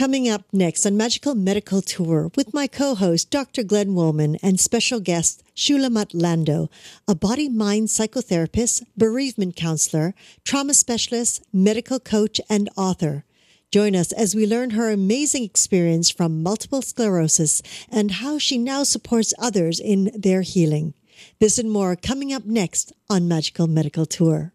Coming up next on Magical Medical Tour with my co-host Dr. Glenn Woolman and special guest Shulamit Lando, a body-mind psychotherapist, bereavement counselor, trauma specialist, medical coach, and author. Join us as we learn her amazing experience from multiple sclerosis and how she now supports others in their healing. This and more coming up next on Magical Medical Tour.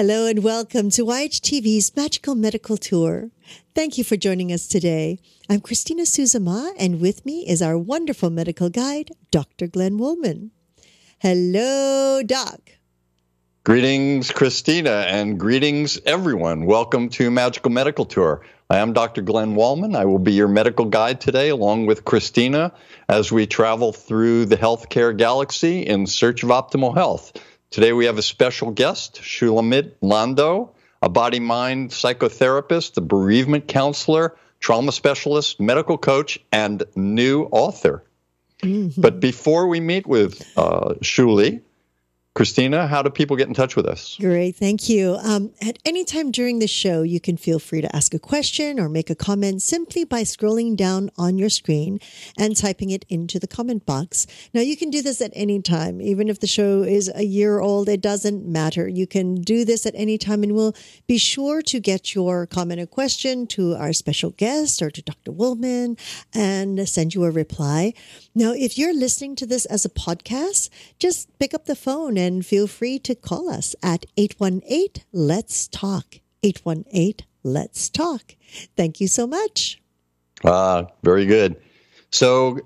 Hello and welcome to YHTV's Magical Medical Tour. Thank you for joining us today. I'm Christina Suzama, and with me is our wonderful medical guide, Dr. Glenn Woolman. Hello, Doc. Greetings, Christina, and greetings, everyone. Welcome to Magical Medical Tour. I am Dr. Glenn Wallman. I will be your medical guide today, along with Christina, as we travel through the healthcare galaxy in search of optimal health. Today we have a special guest, Shulamit Lando, a body mind psychotherapist, a bereavement counselor, trauma specialist, medical coach, and new author. Mm-hmm. But before we meet with uh, Shuli, Christina, how do people get in touch with us? Great, thank you. Um, at any time during the show, you can feel free to ask a question or make a comment simply by scrolling down on your screen and typing it into the comment box. Now, you can do this at any time, even if the show is a year old, it doesn't matter. You can do this at any time, and we'll be sure to get your comment or question to our special guest or to Dr. Woolman and send you a reply. Now, if you're listening to this as a podcast, just pick up the phone and feel free to call us at 818 Let's Talk. 818 Let's Talk. Thank you so much. Ah, very good. So,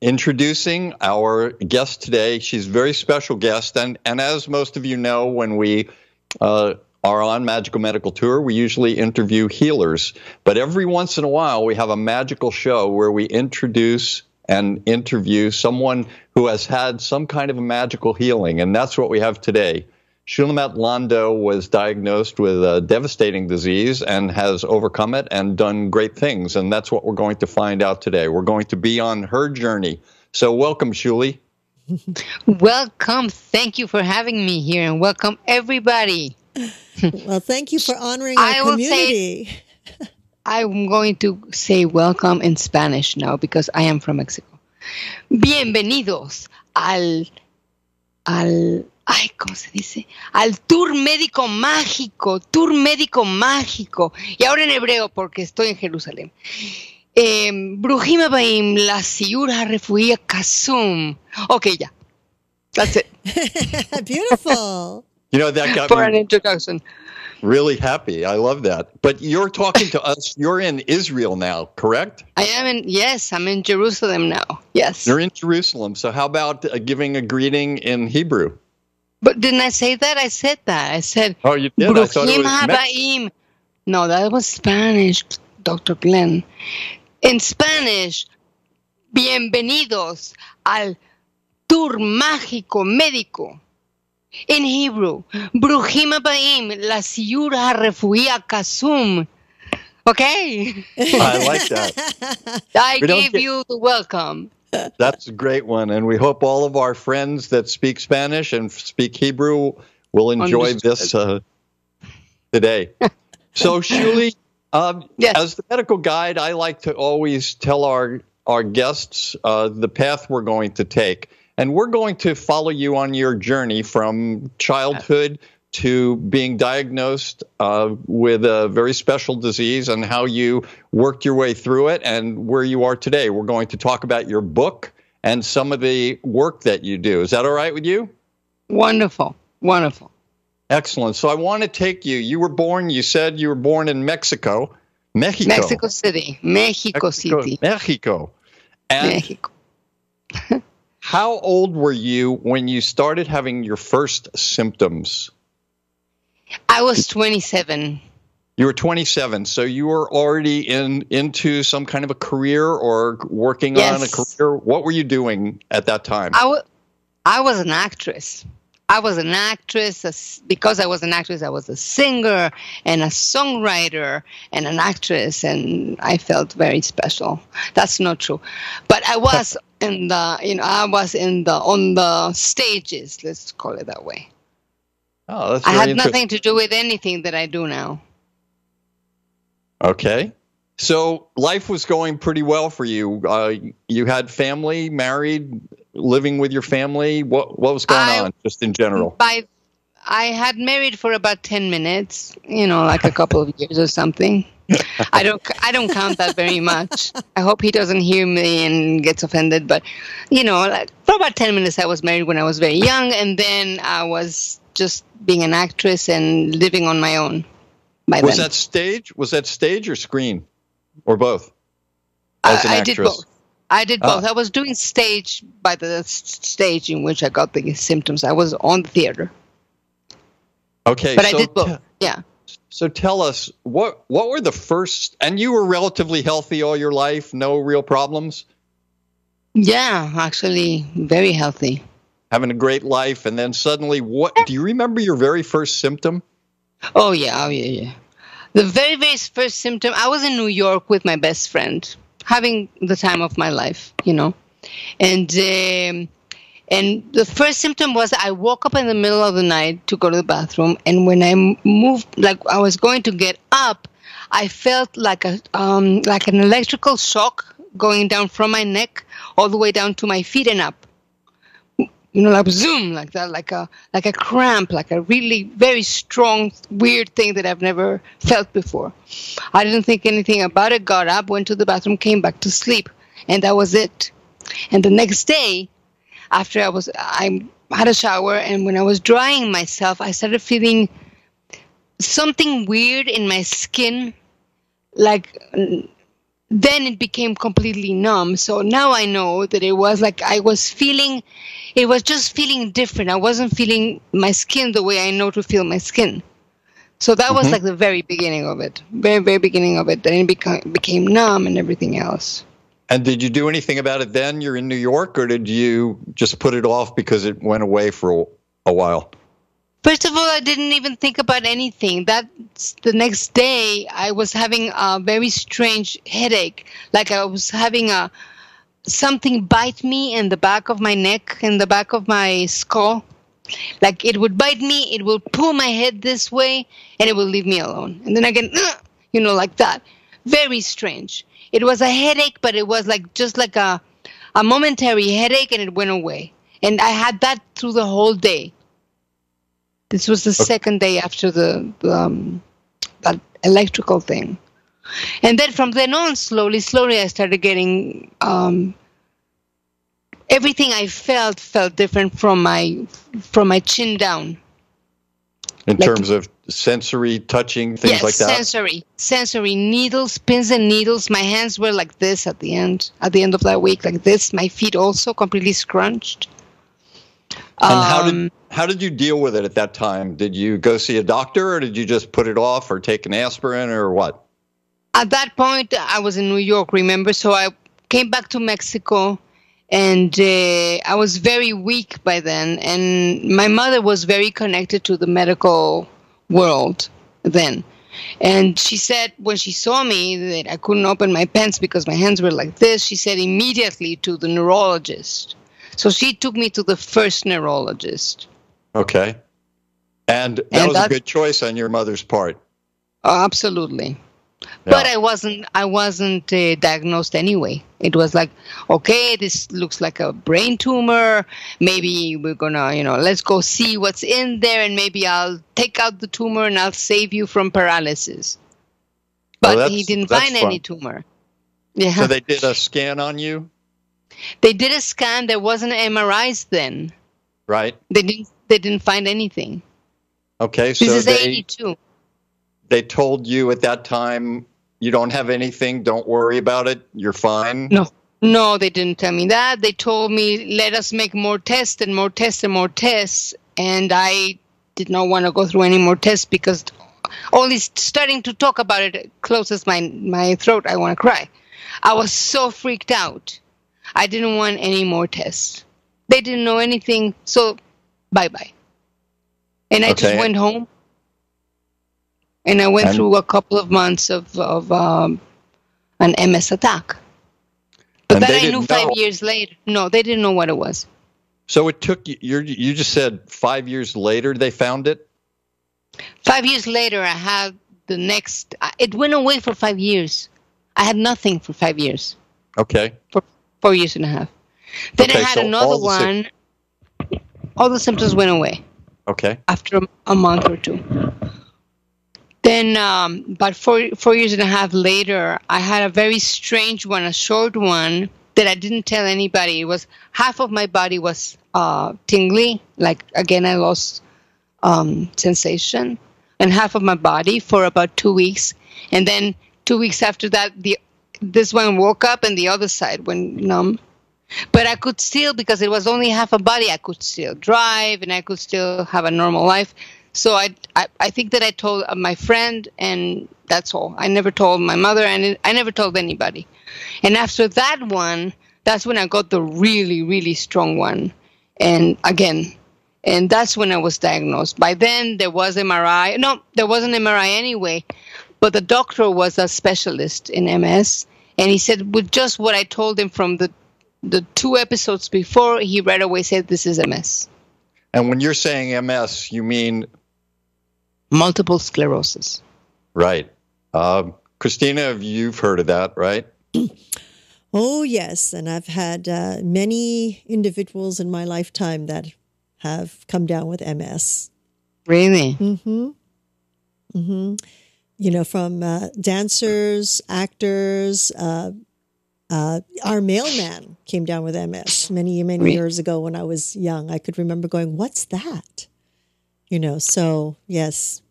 introducing our guest today, she's a very special guest. And, and as most of you know, when we uh, are on Magical Medical Tour, we usually interview healers. But every once in a while, we have a magical show where we introduce and interview someone who has had some kind of a magical healing. And that's what we have today. Shulamit Lando was diagnosed with a devastating disease and has overcome it and done great things. And that's what we're going to find out today. We're going to be on her journey. So, welcome, Shuli. welcome. Thank you for having me here, and welcome everybody. well, thank you for honoring our I community. Say, I'm going to say welcome in Spanish now because I am from Mexico. Bienvenidos al, al, ay, ¿cómo se dice? Al tour médico mágico, tour médico mágico. Y ahora en hebreo porque estoy en Jerusalén. Eh, Brujima Baim, la Siura Refugia Kasum. Ok, ya. That's it. Beautiful. You know, that got For me. an introduction really happy. I love that. But you're talking to us. You're in Israel now, correct? I am in. Yes, I'm in Jerusalem now. Yes. You're in Jerusalem. So how about uh, giving a greeting in Hebrew? But didn't I say that? I said that. I said. Oh, you did. I thought it was No, that was Spanish, Dr. Glenn. In Spanish, bienvenidos al tour mágico médico in Hebrew, Bruchim Abaim, La Siura Refuia Kasum. Okay. I like that. I we gave get... you the welcome. That's a great one. And we hope all of our friends that speak Spanish and speak Hebrew will enjoy Understood. this uh, today. so, Shuli, um, yes. as the medical guide, I like to always tell our, our guests uh, the path we're going to take. And we're going to follow you on your journey from childhood to being diagnosed uh, with a very special disease and how you worked your way through it and where you are today. We're going to talk about your book and some of the work that you do. Is that all right with you? Wonderful. Wonderful. Excellent. So I want to take you. You were born, you said you were born in Mexico. Mexico. Mexico City. Mexico, Mexico City. Mexico. And Mexico how old were you when you started having your first symptoms? I was 27. You were 27, so you were already in into some kind of a career or working Yes. on a career. What were you doing at that time? I wa- I was an actress. I was an actress a because I was an actress. I was a singer and a songwriter and an actress, and I felt very special. That's not true, but I was in the you know I was in the on the stages. Let's call it that way. oh, that's I had nothing to do with anything that I do now. Okay. So life was going pretty well for you. Uh, you had family, married, living with your family. What what was going I- on, just in general? By I had married for about ten minutes, you know, like a couple of years or something. I don't I don't count that very much. I hope he doesn't hear me and gets offended. But you know, like for about ten minutes, I was married when I was very young, and then I was just being an actress and living on my own. By Was then, that stage? Was that stage or screen, or both? I, As an I did actress. both. I did both. Ah. I was doing stage by the stage in which I got the symptoms. I was on the theater, Okay, but so I did both. te- yeah. so tell us what what were the first? And you were relatively healthy all your life, no real problems, Yeah, actually, very healthy. having a great life, and then suddenly, what? Do you remember your very first symptom? Oh yeah, oh yeah, yeah. The very, very first symptom. I was in New York with my best friend, having the time of my life, you know, and um, and the first symptom was I woke up in the middle of the night to go to the bathroom, and when I moved, like I was going to get up, I felt like a um, like an electrical shock going down from my neck all the way down to my feet and up you know, like zoom, like that, like a like a cramp, like a really very strong, weird thing that I've never felt before. I didn't think anything about it. Got up, went to the bathroom, came back to sleep, and that was it. And the next day, after I was, I had a shower, and when I was drying myself, I started feeling something weird in my skin, like then it became completely numb. So now I know that it was like I was feeling, it was just feeling different. I wasn't feeling my skin the way I know to feel my skin. So that was Mhm. like the very beginning of it, very, very beginning of it. Then it became, became numb and everything else. And did you do anything about it then? You're in New York, or did you just put it off because it went away for a, a while? First of all, I didn't even think about anything. That the next day, I was having a very strange headache, like I was having a something bite me in the back of my neck, in the back of my skull. Like it would bite me, it will pull my head this way, and it will leave me alone. And then again, uh, you know, like that. Very strange. It was a headache, but it was like just like a a momentary headache, and it went away. And I had that through the whole day. This was the second day after the um, that electrical thing, and then from then on, slowly, slowly, I started getting um, everything I felt felt different from my from my chin down. In Like- terms of sensory, touching, things yes, like that? sensory, sensory needles, pins and needles. My hands were like this at the end, at the end of that week, like this. My feet also completely scrunched. And how Um, did how did you deal with it at that time? Did you go see a doctor, or did you just put it off, or take an aspirin, or what? at that point i was in new york remember so i came back to mexico and uh, i was very weak by then and my mother was very connected to the medical world then and she said when she saw me that i couldn't open my pants because my hands were like this she said immediately to the neurologist so she took me to the first neurologist Okay, and that And was a good choice on your mother's part. Absolutely. Yeah. But I wasn't. I wasn't uh, diagnosed anyway. It was like, okay, this looks like a brain tumor. Maybe we're gonna, you know, let's go see what's in there, and maybe I'll take out the tumor and I'll save you from paralysis. But he didn't find any tumor. Yeah, So they did a scan on you, they did a scan. There wasn't MRIs then. right? They didn't. They didn't find anything. Okay, This so is they eighty-two. they told you at that time you don't have anything, don't worry about it, you're fine. No. No, they didn't tell me that. They told me let us make more tests and more tests and more tests, and I did not want to go through any more tests because only starting to talk about it closes my my throat. I want to cry. I was so freaked out. I didn't want any more tests. They didn't know anything, so bye bye. And I just went home. And I went And- through a couple of months of, of um, an MS attack. But that I knew five know. years later. No, they didn't know what it was. So it took you. You're, just said five years later they found it. Five years later, I had the next. It went away for five years. I had nothing for five years, Okay. for four years and a half. Then Okay, I had so another all the sy- one. All the symptoms went away Okay. after a, a month or two. Then, um, about four four years and a half later, I had a very strange one, a short one that I didn't tell anybody. It was half of my body was uh, tingly, like again I lost um, sensation, and half of my body for about two weeks, and then two weeks after that, the this one woke up and the other side went numb. But I could still, because it was only half a body, I could still drive and I could still have a normal life. So I, I, I think that I told uh, my friend, and that's all. I never told my mother, and I never told anybody. And after that one, that's when I got the really, really strong one. And again, and that's when I was diagnosed. By then, there was MRI. No, there wasn't MRI anyway, but the doctor was a specialist in MS, and he said with just what I told him from the the two episodes before, he right away said this is MS, And when you're saying MS, you mean multiple sclerosis. right? Um, Christina, you've heard of that, right? Oh, yes. And I've had uh, many individuals in my lifetime that have come down with MS. Really? Mm-hmm. Mm-hmm. You know, from uh, dancers, actors. Uh, uh, our mailman came down with MS many, many years ago when I was young. I could remember going, "What's that?" You know. So yes.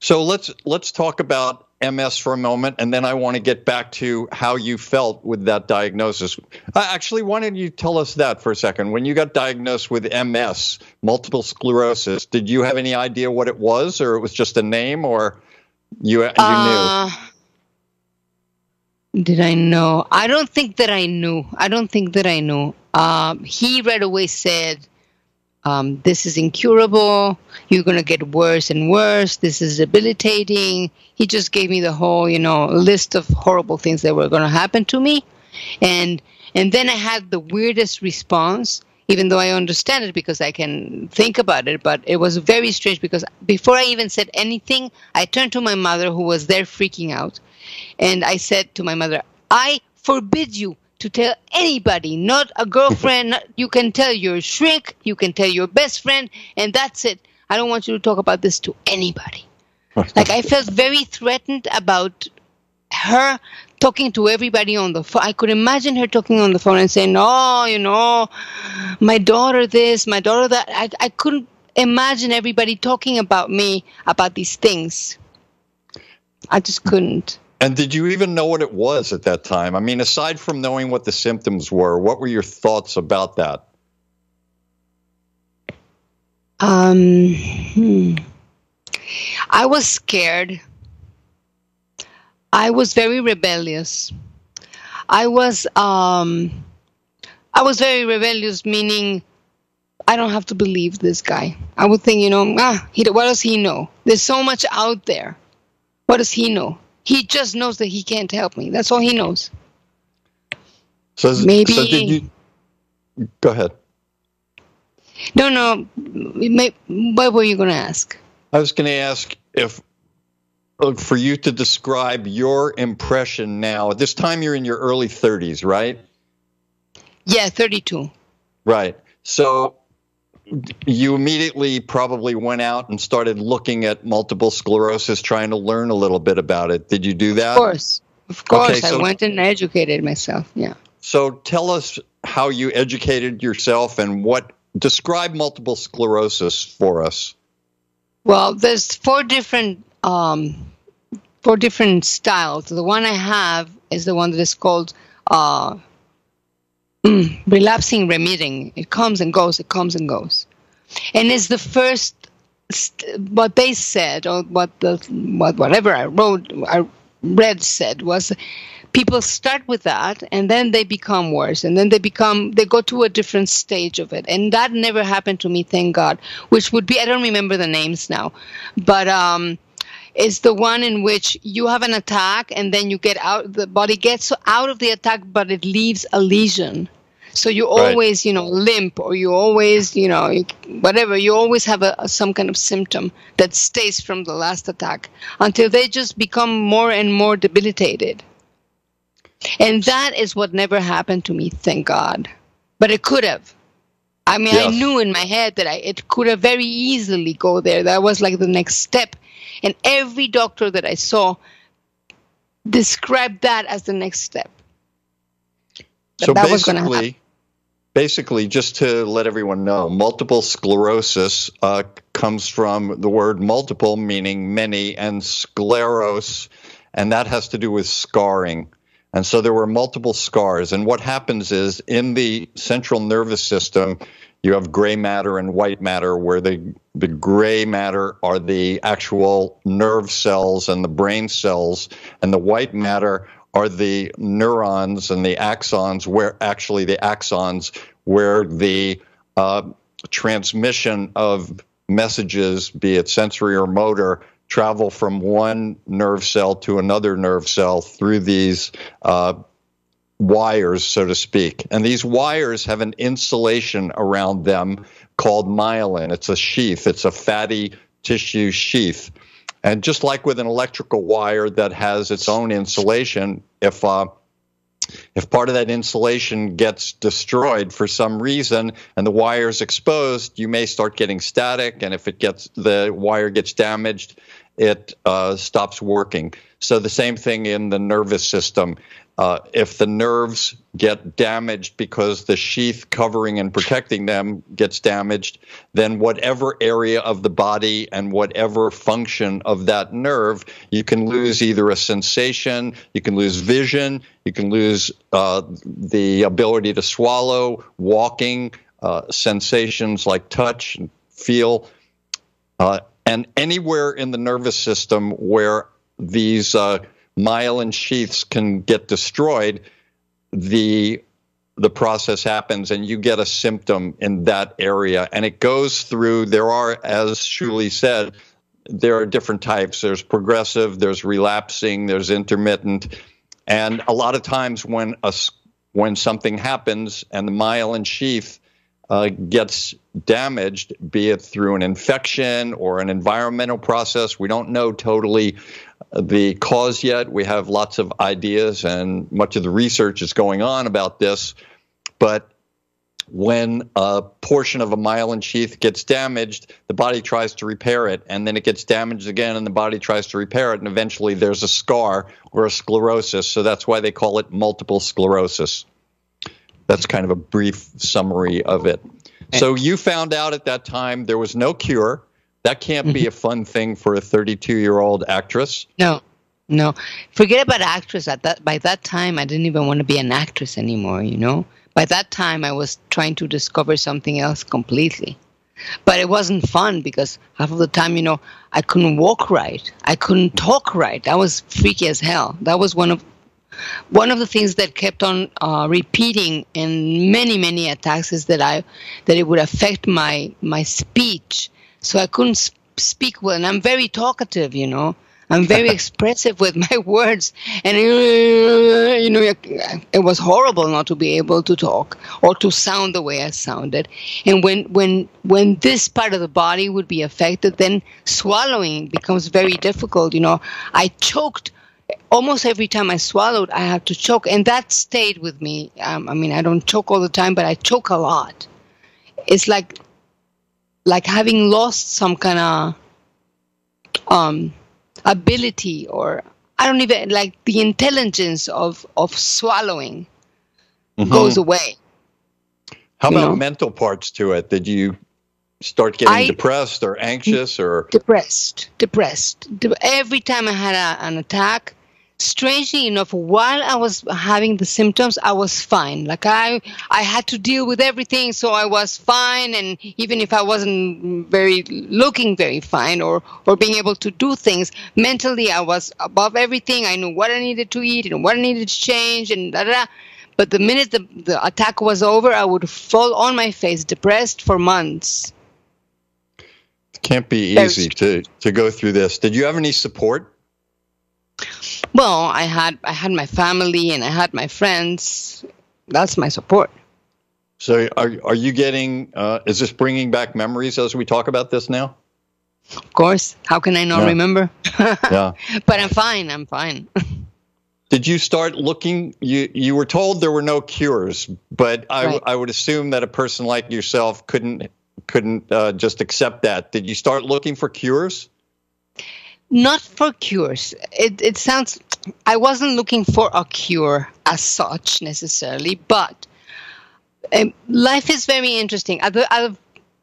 So let's let's talk about MS for a moment, and then I want to get back to how you felt with that diagnosis. Uh, actually, why don't you tell us that for a second? When you got diagnosed with MS, multiple sclerosis, did you have any idea what it was, or it was just a name, or you you knew? Did I know? I don't think that I knew. I don't think that I knew. Um, he right away said, um, "This is incurable. You're gonna get worse and worse. This is debilitating." He just gave me the whole, you know, list of horrible things that were gonna happen to me, and and then I had the weirdest response. Even though I understand it because I can think about it, but it was very strange because before I even said anything, I turned to my mother who was there freaking out, and I said to my mother, I forbid you to tell anybody, not a girlfriend. not- you can tell your shrink, you can tell your best friend, and that's it. I don't want you to talk about this to anybody. like I felt very threatened about her talking to everybody on the phone. I could imagine her talking on the phone and saying, "Oh, you know, my daughter this, my daughter that." I, I couldn't imagine everybody talking about me about these things. I just couldn't. And did you even know what it was at that time? I mean, aside from knowing what the symptoms were, what were your thoughts about that? Um, hmm. I was scared. I was very rebellious. I was um, I was very rebellious, meaning I don't have to believe this guy. I would think, you know, ah, he, what does he know? There's so much out there. What does he know? He just knows that he can't help me. That's all he knows. So, Maybe- so did you? Go ahead. No, no. May, what were you going to ask? I was going to ask if, for you to describe your impression now. At this time, you're in your early 30s, right? Yeah, 32. Right. So you immediately probably went out and started looking at multiple sclerosis, trying to learn a little bit about it. Did you do that? Of course. Of course. Okay, so- I went and educated myself. Yeah. So tell us how you educated yourself and what describe multiple sclerosis for us. Well, there's four different um, four different styles. The one I have is the one that is called uh, mm, relapsing, remitting. It comes and goes. It comes and goes, and it's the first. What they said, or what the what whatever I wrote, I read said was people start with that and then they become worse and then they become they go to a different stage of it and that never happened to me thank god which would be i don't remember the names now but um is the one in which you have an attack and then you get out the body gets out of the attack but it leaves a lesion so you always right. you know limp or you always you know whatever you always have a, some kind of symptom that stays from the last attack until they just become more and more debilitated and that is what never happened to me, thank God. But it could have. I mean. I knew in my head that I, it could have very easily go there. That was like the next step. And every doctor that I saw described that as the next step. That so that basically, basically, just to let everyone know, multiple sclerosis uh, comes from the word multiple, meaning many, and scleros, and that has to do with scarring. And so there were multiple scars. And what happens is in the central nervous system, you have gray matter and white matter, where the, the gray matter are the actual nerve cells and the brain cells, and the white matter are the neurons and the axons, where actually the axons, where the uh, transmission of messages, be it sensory or motor, travel from one nerve cell to another nerve cell through these uh, wires, so to speak. And these wires have an insulation around them called myelin. It's a sheath, it's a fatty tissue sheath. And just like with an electrical wire that has its own insulation, if uh, if part of that insulation gets destroyed for some reason and the wire is exposed, you may start getting static. And if it gets the wire gets damaged, it uh, stops working. So the same thing in the nervous system. Uh, if the nerves get damaged because the sheath covering and protecting them gets damaged, then whatever area of the body and whatever function of that nerve, you can lose either a sensation, you can lose vision, you can lose uh, the ability to swallow, walking, uh, sensations like touch and feel. Uh, and anywhere in the nervous system where these uh, myelin sheaths can get destroyed, the the process happens and you get a symptom in that area. And it goes through, there are, as Shuli said, there are different types. There's progressive, there's relapsing, there's intermittent. And a lot of times when a, when something happens and the myelin sheath uh, gets damaged, be it through an infection or an environmental process. We don't know totally the cause yet. We have lots of ideas, and much of the research is going on about this. But when a portion of a myelin sheath gets damaged, the body tries to repair it, and then it gets damaged again, and the body tries to repair it, and eventually there's a scar or a sclerosis. So that's why they call it multiple sclerosis. That's kind of a brief summary of it. So you found out at that time there was no cure. That can't be a fun thing for a 32 year old actress. No, no. Forget about actress. At that by that time, I didn't even want to be an actress anymore. You know, by that time, I was trying to discover something else completely. But it wasn't fun because half of the time, you know, I couldn't walk right. I couldn't talk right. That was freaky as hell. That was one of one of the things that kept on uh, repeating in many many attacks is that I that it would affect my my speech, so I couldn't sp- speak well. And I'm very talkative, you know. I'm very expressive with my words, and you know, it was horrible not to be able to talk or to sound the way I sounded. And when when when this part of the body would be affected, then swallowing becomes very difficult. You know, I choked almost every time I swallowed, I had to choke, and that stayed with me. Um, I mean, I don't choke all the time, but I choke a lot. It's like like having lost some kind of um, ability, or I don't even like the intelligence of of swallowing mm-hmm. goes away. How about know? mental parts to it? Did you start getting I, depressed or anxious or depressed? Depressed. Every time I had a, an attack strangely enough, while I was having the symptoms, I was fine. Like I, I had to deal with everything, so I was fine. And even if I wasn't very looking very fine or or being able to do things mentally, I was above everything. I knew what I needed to eat and what I needed to change and da da. But the minute the, the attack was over, I would fall on my face, depressed for months. It can't be easy to, to go through this. Did you have any support? Well, I had I had my family and I had my friends. That's my support. So, are are you getting? Uh, is this bringing back memories as we talk about this now? Of course. How can I not Yeah. remember? Yeah. But I'm fine. I'm fine. Did you start looking? You you were told there were no cures, but I, Right. I would assume that a person like yourself couldn't couldn't uh, just accept that. Did you start looking for cures? Not for cures. It it sounds. I wasn't looking for a cure as such necessarily, but um, life is very interesting. I, I,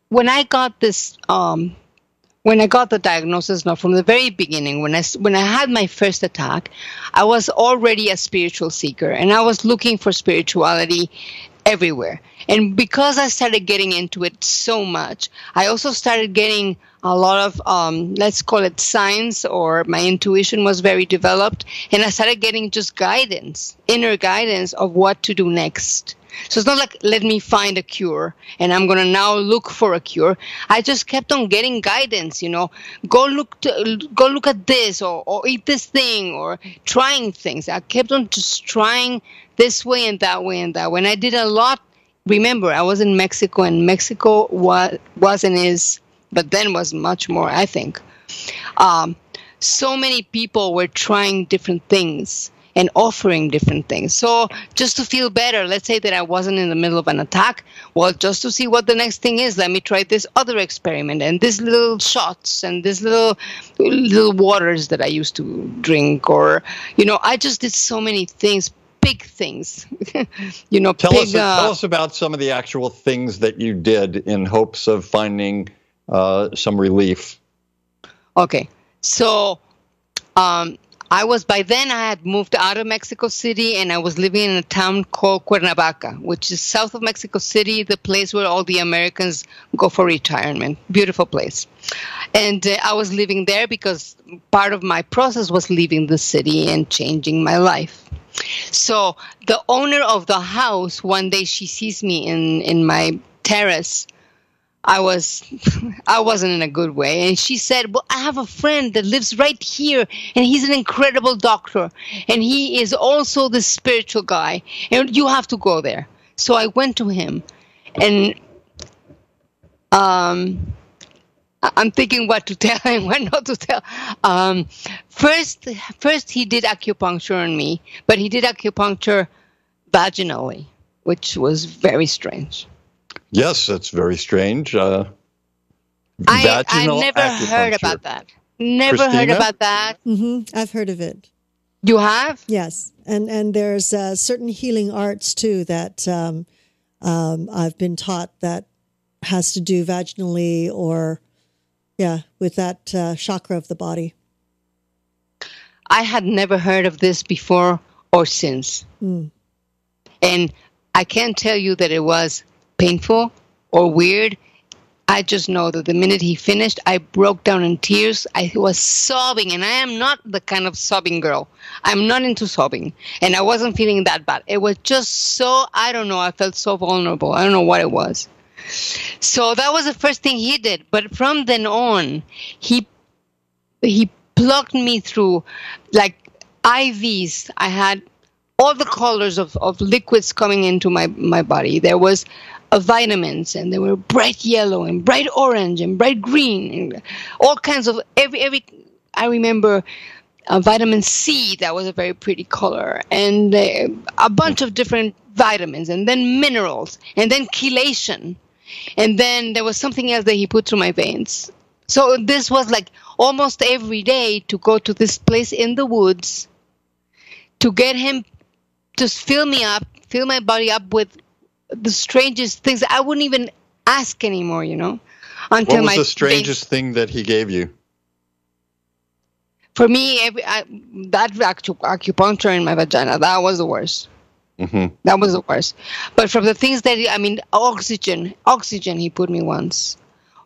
when I got this, um, when I got the diagnosis, now from the very beginning, when I, when I had my first attack, I was already a spiritual seeker, and I was looking for spirituality everywhere. And because I started getting into it so much, I also started getting a lot of, um, let's call it signs, or my intuition was very developed. And I started getting just guidance, inner guidance of what to do next. So it's not like, let me find a cure and I'm going to now look for a cure. I just kept on getting guidance, you know, go look, to, go look at this or, or eat this thing or trying things. I kept on just trying this way and that way and that way. And I did a lot. Remember, I was in Mexico and Mexico was, was and is, but then was much more, I think. Um, so many people were trying different things and offering different things. So just to feel better, let's say that I wasn't in the middle of an attack. Well, just to see what the next thing is, let me try this other experiment and these little shots and these little little waters that I used to drink, or you know, I just did so many things, big things. you know, Tell big. us uh, tell us about some of the actual things that you did in hopes of finding uh, some relief. Okay, so um, I was by then I had moved out of Mexico City and I was living in a town called Cuernavaca, which is south of Mexico City, the place where all the Americans go for retirement. Beautiful place. And uh, I was living there because part of my process was leaving the city and changing my life. So the owner of the house, one day she sees me in, in my terrace I was I wasn't in a good way and she said, "Well, I have a friend that lives right here and he's an incredible doctor and he is also the spiritual guy and you have to go there." So I went to him and um I'm thinking what to tell and what not to tell. Um, first, first he did acupuncture on me, but he did acupuncture vaginally, which was very strange. Yes, that's very strange. Uh, I, I never heard about that. Never heard about that. hmm I've heard of it. You have? Yes, and and there's uh, certain healing arts too that um, um, I've been taught that has to do vaginally or yeah with that uh, chakra of the body. I had never heard of this before or since. Mm. And I can't tell you that it was painful or weird. I just know that the minute he finished, I broke down in tears. I was sobbing, and I am not the kind of sobbing girl. I'm not into sobbing, and I wasn't feeling that bad. It was just so, I don't know, I felt so vulnerable. I don't know what it was. So that was the first thing he did. But from then on, he he plugged me through like IVs. I had all the colors of, of liquids coming into my, my body. There was uh, vitamins, and they were bright yellow and bright orange and bright green, and all kinds of every every. I remember uh, vitamin C that was a very pretty color, and uh, a bunch of different vitamins, and then minerals, and then chelation, and then there was something else that he put through my veins. So this was like almost every day to go to this place in the woods to get him to fill me up, fill my body up with the strangest things. I wouldn't even ask anymore, you know, until What was my the strangest thing that he gave you? For me, every, I, that acu- acupuncture in my vagina, that was the worst. Hmm That was the worst. But from the things that, I mean, oxygen, oxygen he put me once.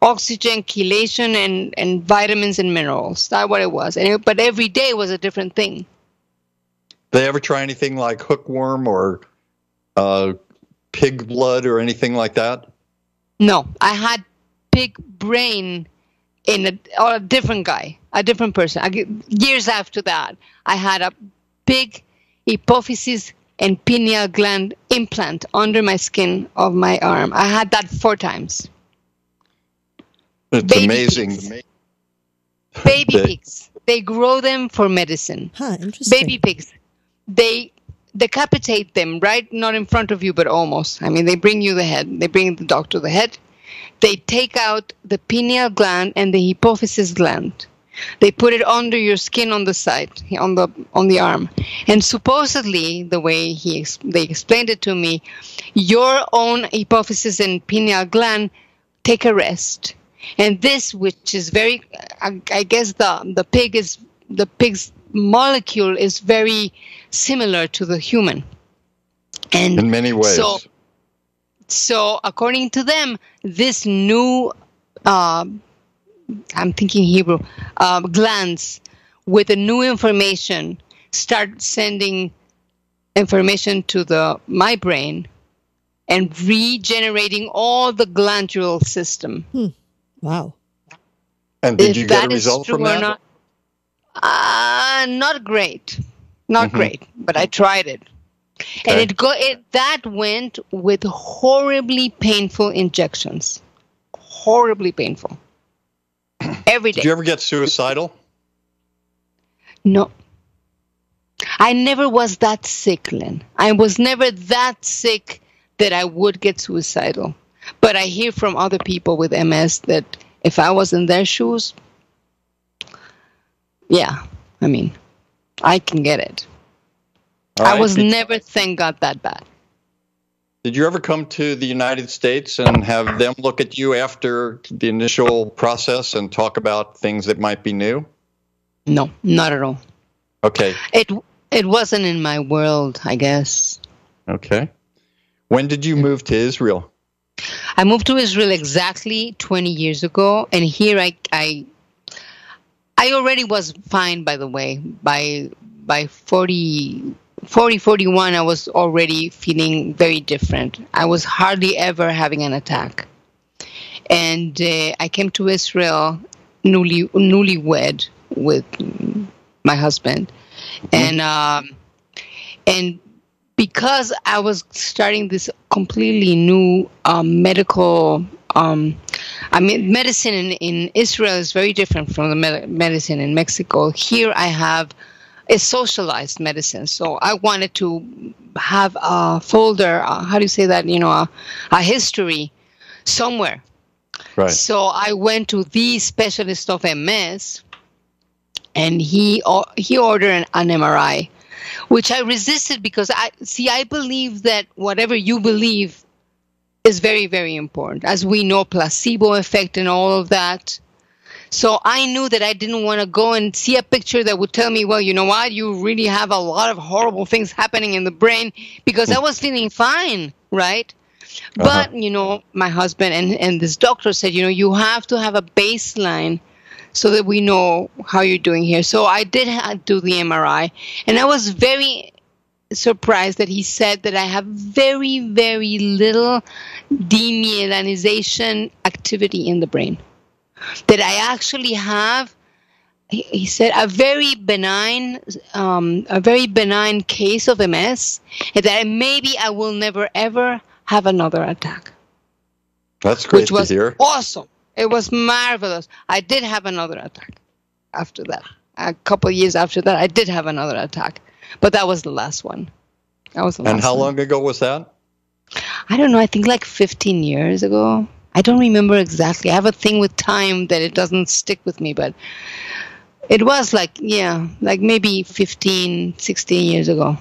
Oxygen, chelation, and, and vitamins and minerals. That's what it was. And it, but every day was a different thing. They ever try anything like hookworm or uh, pig blood or anything like that? No, I had big brain in a, or a different guy, a different person. I, years after that, I had a big hypophysis and pineal gland implant under my skin of my arm. I had that four times. It's Baby amazing. pigs. Baby They- pigs. They grow them for medicine. Huh, interesting. Baby pigs. They decapitate them right not in front of you but almost. I mean they bring you the head. They bring the doctor the head. They take out the pineal gland and the hypophysis gland. They put it under your skin on the side, on the on the arm, and supposedly the way he they explained it to me, your own hypophysis and pineal gland take a rest, and this, which is very, I, I guess the the pig is the pig's molecule is very similar to the human, and In many ways. So- so according to them, this new, uh, I'm thinking Hebrew, uh, glands with the new information start sending information to the my brain and regenerating all the glandular system. Hmm. wow. and did if you get a result from that? not, uh, not great, not Mhm. great, but I tried it. And it go it that went with horribly painful injections, horribly painful. Every day. Did you ever get suicidal? No. I never was that sick, Lynn. I was never that sick that I would get suicidal. But I hear from other people with MS that if I was in their shoes, yeah, I mean, I can get it. All I was never, thank God, that bad. Did you ever come to the United States and have them look at you after the initial process and talk about things that might be new? No, not at all. Okay. It it wasn't in my world, I guess. Okay. When did you move to Israel? I moved to Israel exactly 20 years ago, and here I I I already was fine. By the way, by by 40, 40 41, I was already feeling very different. I was hardly ever having an attack, and uh, I came to Israel newly newly wed with my husband, and um, and because I was starting this completely new um, medical. Um, I mean, medicine in, in Israel is very different from the med- medicine in Mexico. Here, I have a socialized medicine, so I wanted to have a folder. Uh, how do you say that? You know, a, a history somewhere. Right. So I went to the specialist of MS, and he he ordered an, an MRI, which I resisted because I see I believe that whatever you believe is very very important, as we know placebo effect and all of that. So I knew that I didn't want to go and see a picture that would tell me, well, you know what, you really have a lot of horrible things happening in the brain because I was feeling fine, right? Uh-huh. But you know, my husband and and this doctor said, you know, you have to have a baseline so that we know how you're doing here. So I did do the MRI, and I was very surprised that he said that I have very very little demyelinization activity in the brain. That I actually have he said a very benign um, a very benign case of ms and that maybe i will never ever have another attack. That's great which was to hear. awesome. It was marvelous. I did have another attack after that. A couple of years after that i did have another attack. But that was the last one. That was the And how one. long ago was that? i don't know. I think like 15 years ago i don't remember exactly i have a thing with time that it doesn't stick with me but it was like yeah like maybe 15 16 years ago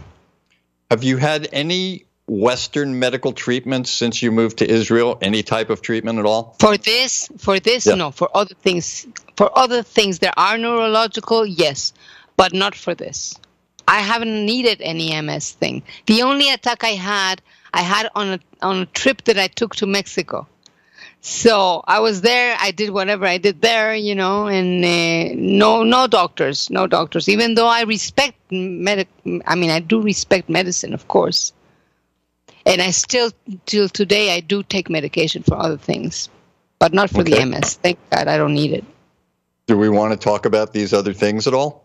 Have you had any Western medical treatments since you moved to Israel? Any type of treatment at all? for this for this Yeah. no for other things For other things, there are neurological, yes, but not for this. I haven't needed any MS thing. The only attack I had, I had on a on a trip that I took to Mexico. So I was there. I did whatever I did there, you know, and uh, no, no doctors, no doctors. Even though I respect medic, I mean, I do respect medicine, of course, and I still, till today, I do take medication for other things, but not for Okay. the MS. Thank God, I don't need it. Do we want to talk about these other things at all?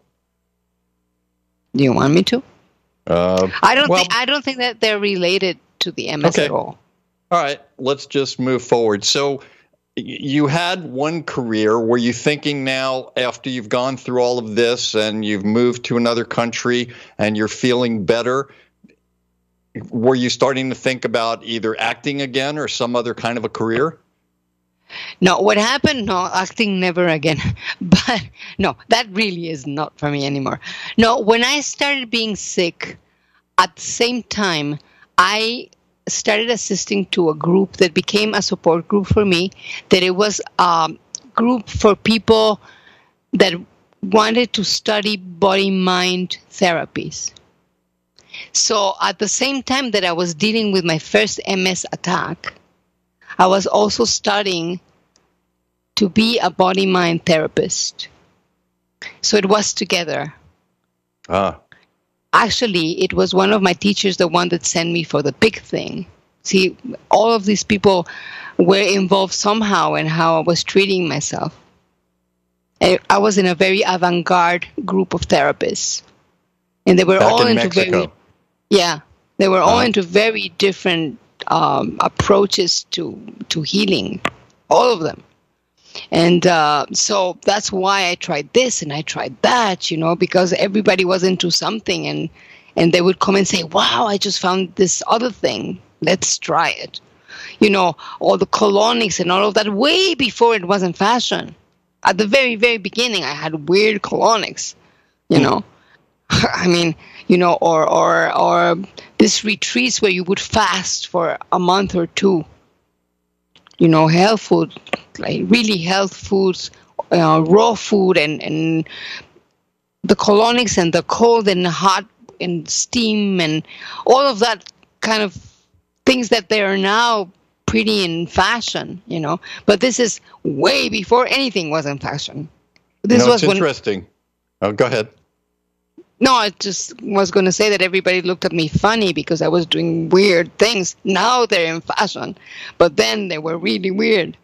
Do you want me to? Uh, I don't Well- think I don't think that they're related to the MS Okay. at all. All right, let's just move forward. So, you had one career. Were you thinking now, after you've gone through all of this and you've moved to another country and you're feeling better, were you starting to think about either acting again or some other kind of a career? No, what happened? No, acting never again. But no, that really is not for me anymore. No, when I started being sick, at the same time, I started assisting to a group that became a support group for me. That it was a group for people that wanted to study body mind therapies. So at the same time that I was dealing with my first MS attack, I was also studying to be a body mind therapist. So it was together. Ah, Actually, it was one of my teachers, the one that sent me for the big thing. See, all of these people were involved somehow in how I was treating myself. I I was in a very avant garde group of therapists. And they were back all in into Mexico. very yeah, they were all Uh-huh. into very different um, approaches to to healing, all of them. And uh, so that's why I tried this and I tried that, you know, because everybody was into something, and and they would come and say, "Wow, I just found this other thing. Let's try it." You know, all the colonics and all of that way before it wasn't fashion. At the very very beginning, I had weird colonics, you know. I mean, you know, or or or this retreats where you would fast for a month or two. You know, health food, like really health foods, uh, raw food, and and the colonics and the cold and hot and steam and all of that kind of things that they are now pretty in fashion. You know, but this is way before anything was in fashion. This no, was it's when interesting. Oh, go ahead. no, I just was going to say that everybody looked at me funny because I was doing weird things. Now they're in fashion, but then they were really weird.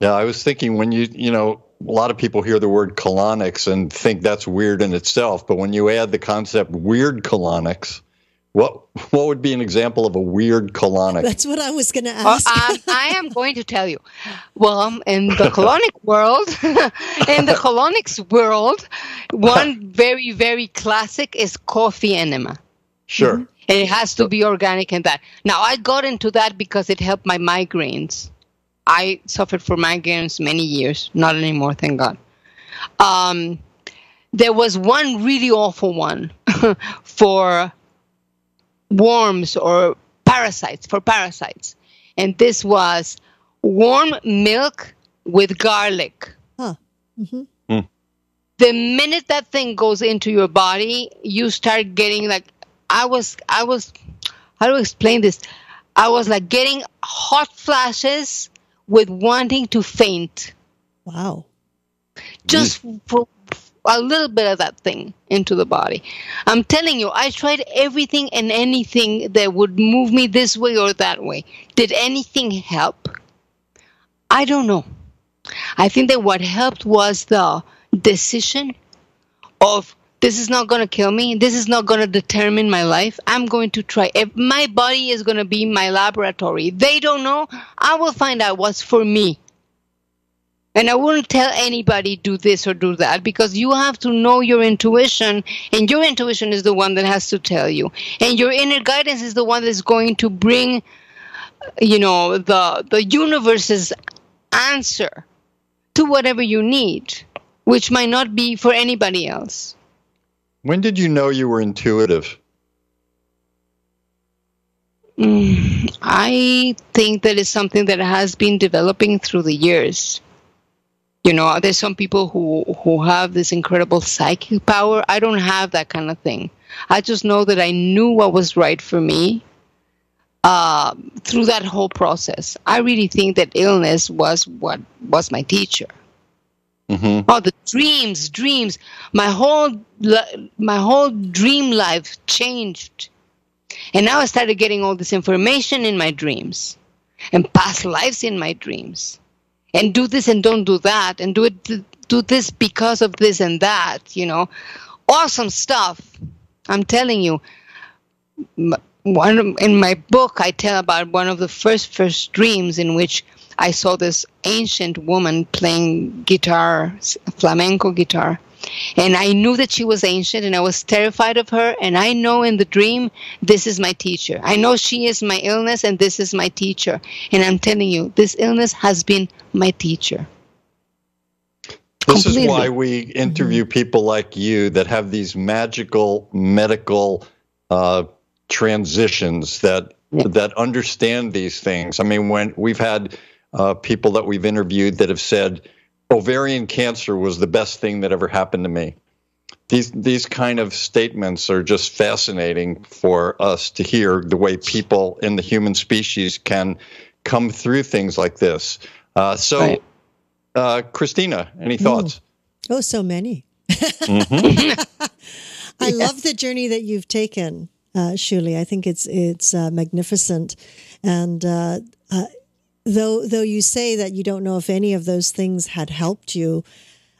Yeah, I was thinking when you, you know, a lot of people hear the word colonics and think that's weird in itself, but when you add the concept weird colonics, what what would be an example of a weird colonic? That's what I was going to Uh, ask. um, I am going to tell you. Well, um, in the colonic world, in the colonics world, one very, very classic is coffee enema. Sure. And it has to be organic and that. Now, I got into that because it helped my migraines. I suffered from migraines many years, not anymore, thank God. Um, there was one really awful one for worms or parasites, for parasites. And this was warm milk with garlic. Huh. Mhm. The minute that thing goes into your body, you start getting like I was I was how do I explain this? I was like getting hot flashes with wanting to faint. Wow. Just for a little bit of that thing into the body. I'm telling you, I tried everything and anything that would move me this way or that way. Did anything help? I don't know. I think that what helped was the decision of this is not going to kill me. This is not going to determine my life. I'm going to try. If my body is going to be my laboratory, they don't know. I will find out what's for me. And I wouldn't tell anybody do this or do that because you have to know your intuition, and your intuition is the one that has to tell you, and your inner guidance is the one that's going to bring, you know, the the universe's answer to whatever you need, which might not be for anybody else. When did you know you were intuitive? Mm, I think that is something that has been developing through the years. You know, there's some people who who have this incredible psychic power. I don't have that kind of thing. I just know that I knew what was right for me uh, through that whole process. I really think that illness was what was my teacher. Mm-hmm. Oh, the dreams, dreams. My whole my whole dream life changed, and now I started getting all this information in my dreams, and past lives in my dreams, and do this and don't do that, and do it do this because of this and that. You know, awesome stuff. I'm telling you. One in my book, I tell about one of the first first dreams in which I saw this ancient woman playing guitar, flamenco guitar. And I knew that she was ancient and I was terrified of her. And I know in the dream, this is my teacher. I know she is my illness and this is my teacher. And I'm telling you, this illness has been my teacher. This Completely. is why we interview people like you that have these magical medical uh, transitions that yeah. that understand these things. I mean, when we've had uh, people that we've interviewed that have said ovarian cancer was the best thing that ever happened to me. These these kind of statements are just fascinating for us to hear the way people in the human species can come through things like this. Uh, so, right. uh, Christina, any thoughts? Oh, so many. mm-hmm. I love the journey that you've taken, uh, Shuli. I think it's it's uh, magnificent, and uh, uh though though you say that you don't know if any of those things had helped you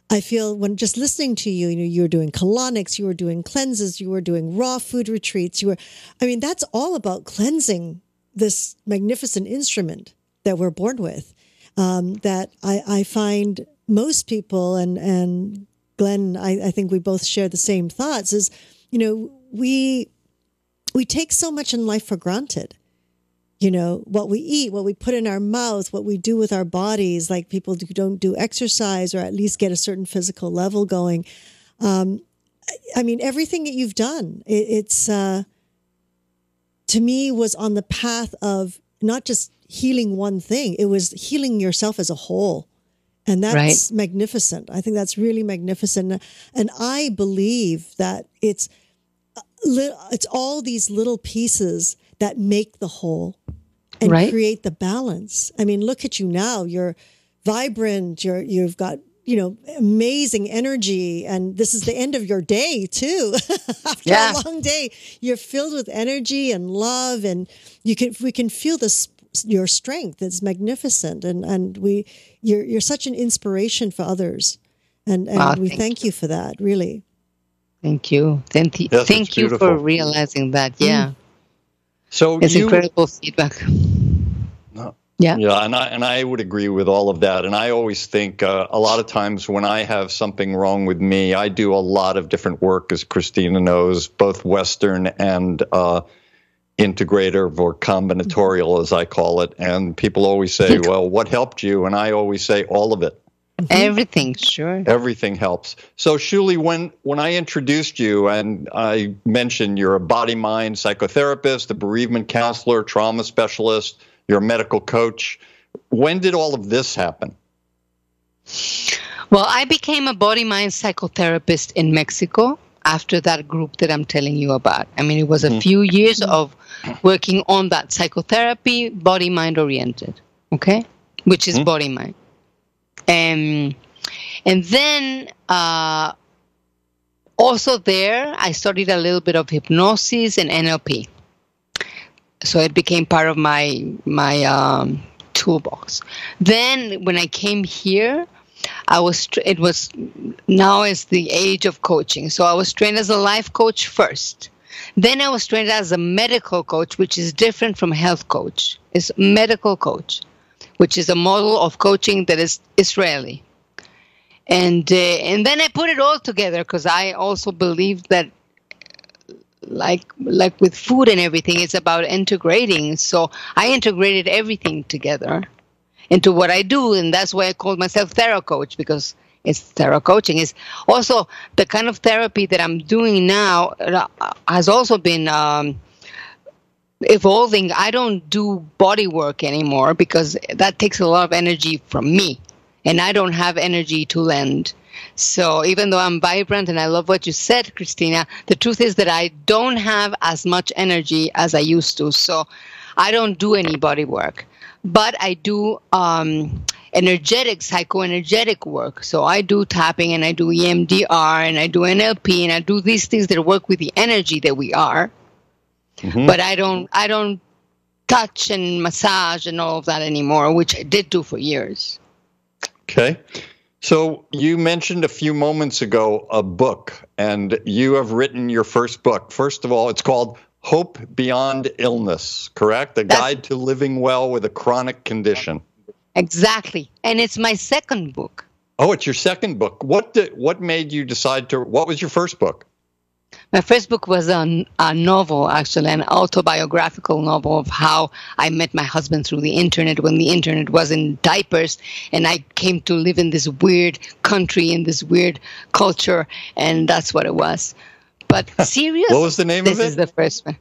i feel when just listening to you you know you were doing colonics you were doing cleanses you were doing raw food retreats you were i mean that's all about cleansing this magnificent instrument that we're born with um, that I, I find most people and and glenn I, I think we both share the same thoughts is you know we we take so much in life for granted you know what we eat what we put in our mouth what we do with our bodies. Like people who don't do exercise or at least get a certain physical level going. Um, i mean everything that you've done it, it's uh, to me was on the path of not just healing one thing it was healing yourself as a whole. And that's right. magnificent. I think that's really magnificent. And i believe that it's uh, it's all these little pieces that make the whole and right. create the balance. I mean, look at you now. You're vibrant. You're you've got you know amazing energy, and this is the end of your day too. After yeah. a long day, you're filled with energy and love, and you can we can feel this your strength. It's magnificent, and and we you're you're such an inspiration for others, and and wow, we thank, thank you. you. for that. Really, thank you. Thank you. Yes, thank you for realizing that. Yeah. Mm. So it's you, incredible feedback. No, yeah, yeah, and I and I would agree with all of that. And I always think uh, a lot of times when I have something wrong with me, I do a lot of different work, as Christina knows, both Western and uh, integrative or combinatorial, as I call it. And people always say, "Well, what helped you?" And I always say, "All of it." Mm-hmm. Everything, sure. Everything helps. So, Shuli, when when I introduced you and I mentioned you're a body mind psychotherapist, a bereavement counselor, trauma specialist, you're a medical coach, when did all of this happen? Well, I became a body mind psychotherapist in Mexico after that group that I'm telling you about. I mean, it was a mm-hmm. few years of working on that psychotherapy, body mind oriented, okay? Which is mm-hmm. body mind. Um, and then uh, also there, I studied a little bit of hypnosis and NLP. So it became part of my my um, toolbox. Then when I came here, I was it was now is the age of coaching. So I was trained as a life coach first. Then I was trained as a medical coach, which is different from health coach. It's medical coach which is a model of coaching that is Israeli. And uh, and then I put it all together because I also believe that like like with food and everything it's about integrating so i integrated everything together into what i do and that's why i called myself thera coach because it's thera coaching is also the kind of therapy that i'm doing now uh, has also been um, evolving. I don't do body work anymore because that takes a lot of energy from me. and I don't have energy to lend. So even though I'm vibrant and I love what you said, Christina, the truth is that I don't have as much energy as I used to. So I don't do any body work, but I do um, energetic, psychoenergetic work. So I do tapping and I do EMDR and I do NLP and I do these things that work with the energy that we are. Mm-hmm. But I don't, I don't touch and massage and all of that anymore, which I did do for years. Okay. So you mentioned a few moments ago a book, and you have written your first book. First of all, it's called Hope Beyond Illness, correct? A That's, guide to living well with a chronic condition. Exactly. And it's my second book. Oh, it's your second book. What did, what made you decide to what was your first book? My first book was a, a, novel, actually, an autobiographical novel of how I met my husband through the internet when the internet was in diapers, and I came to live in this weird country, in this weird culture, and that's what it was. But serious? what was the name of it? This is the first one.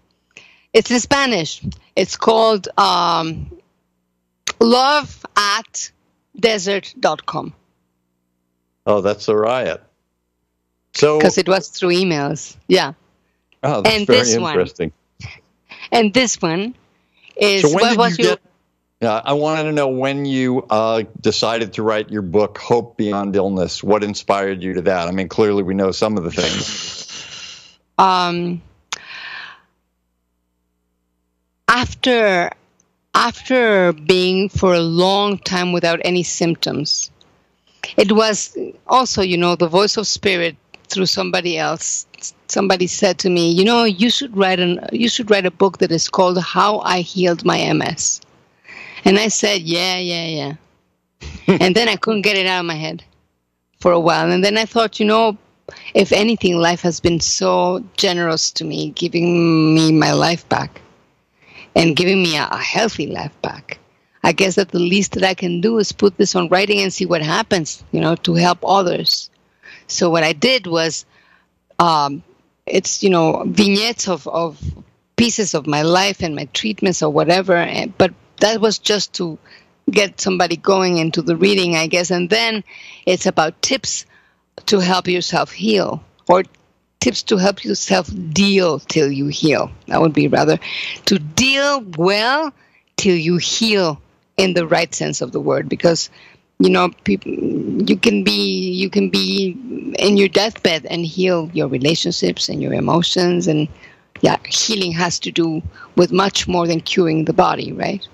It's in Spanish. It's called um, Love at Desert.com. Oh, that's a riot. So because it was through emails, yeah. Oh, that's and very this interesting. One, and this one is so when did you get? Yeah, I wanted to know when you uh, decided to write your book, Hope Beyond Illness. What inspired you to that? I mean, clearly we know some of the things. Um, after after being for a long time without any symptoms, it was also, you know, the voice of spirit through somebody else. Somebody said to me you know you should write an you should write a book that is called how i healed my ms and i said yeah yeah yeah. And then i couldn't get it out of my head for a while. And then i thought you know if anything life has been so generous to me giving me my life back and giving me a, a healthy life back. I guess that the least that i can do is put this on writing and see what happens you know to help others so what I did was, um, it's you know vignettes of of pieces of my life and my treatments or whatever. And, but that was just to get somebody going into the reading, I guess. And then it's about tips to help yourself heal or tips to help yourself deal till you heal. That would be rather to deal well till you heal in the right sense of the word because you know people you can be you can be in your deathbed and heal your relationships and your emotions. And yeah healing has to do with much more than curing the body right?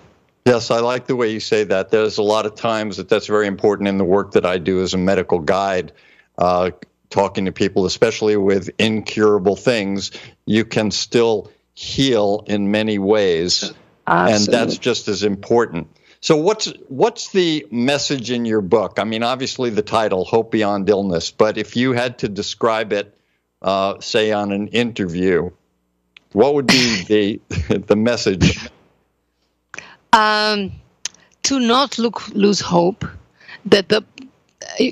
Yes i like the way you say that. There's a lot of times that that's very important in the work that i do as a medical guide uh, talking to people especially with incurable things. You can still heal in many ways. Absolutely. and that's just as important so what's what's the message in your book? I mean, obviously the title, "Hope Beyond Illness," but if you had to describe it, uh, say on an interview, what would be the the message? Um, to not look lose hope. That the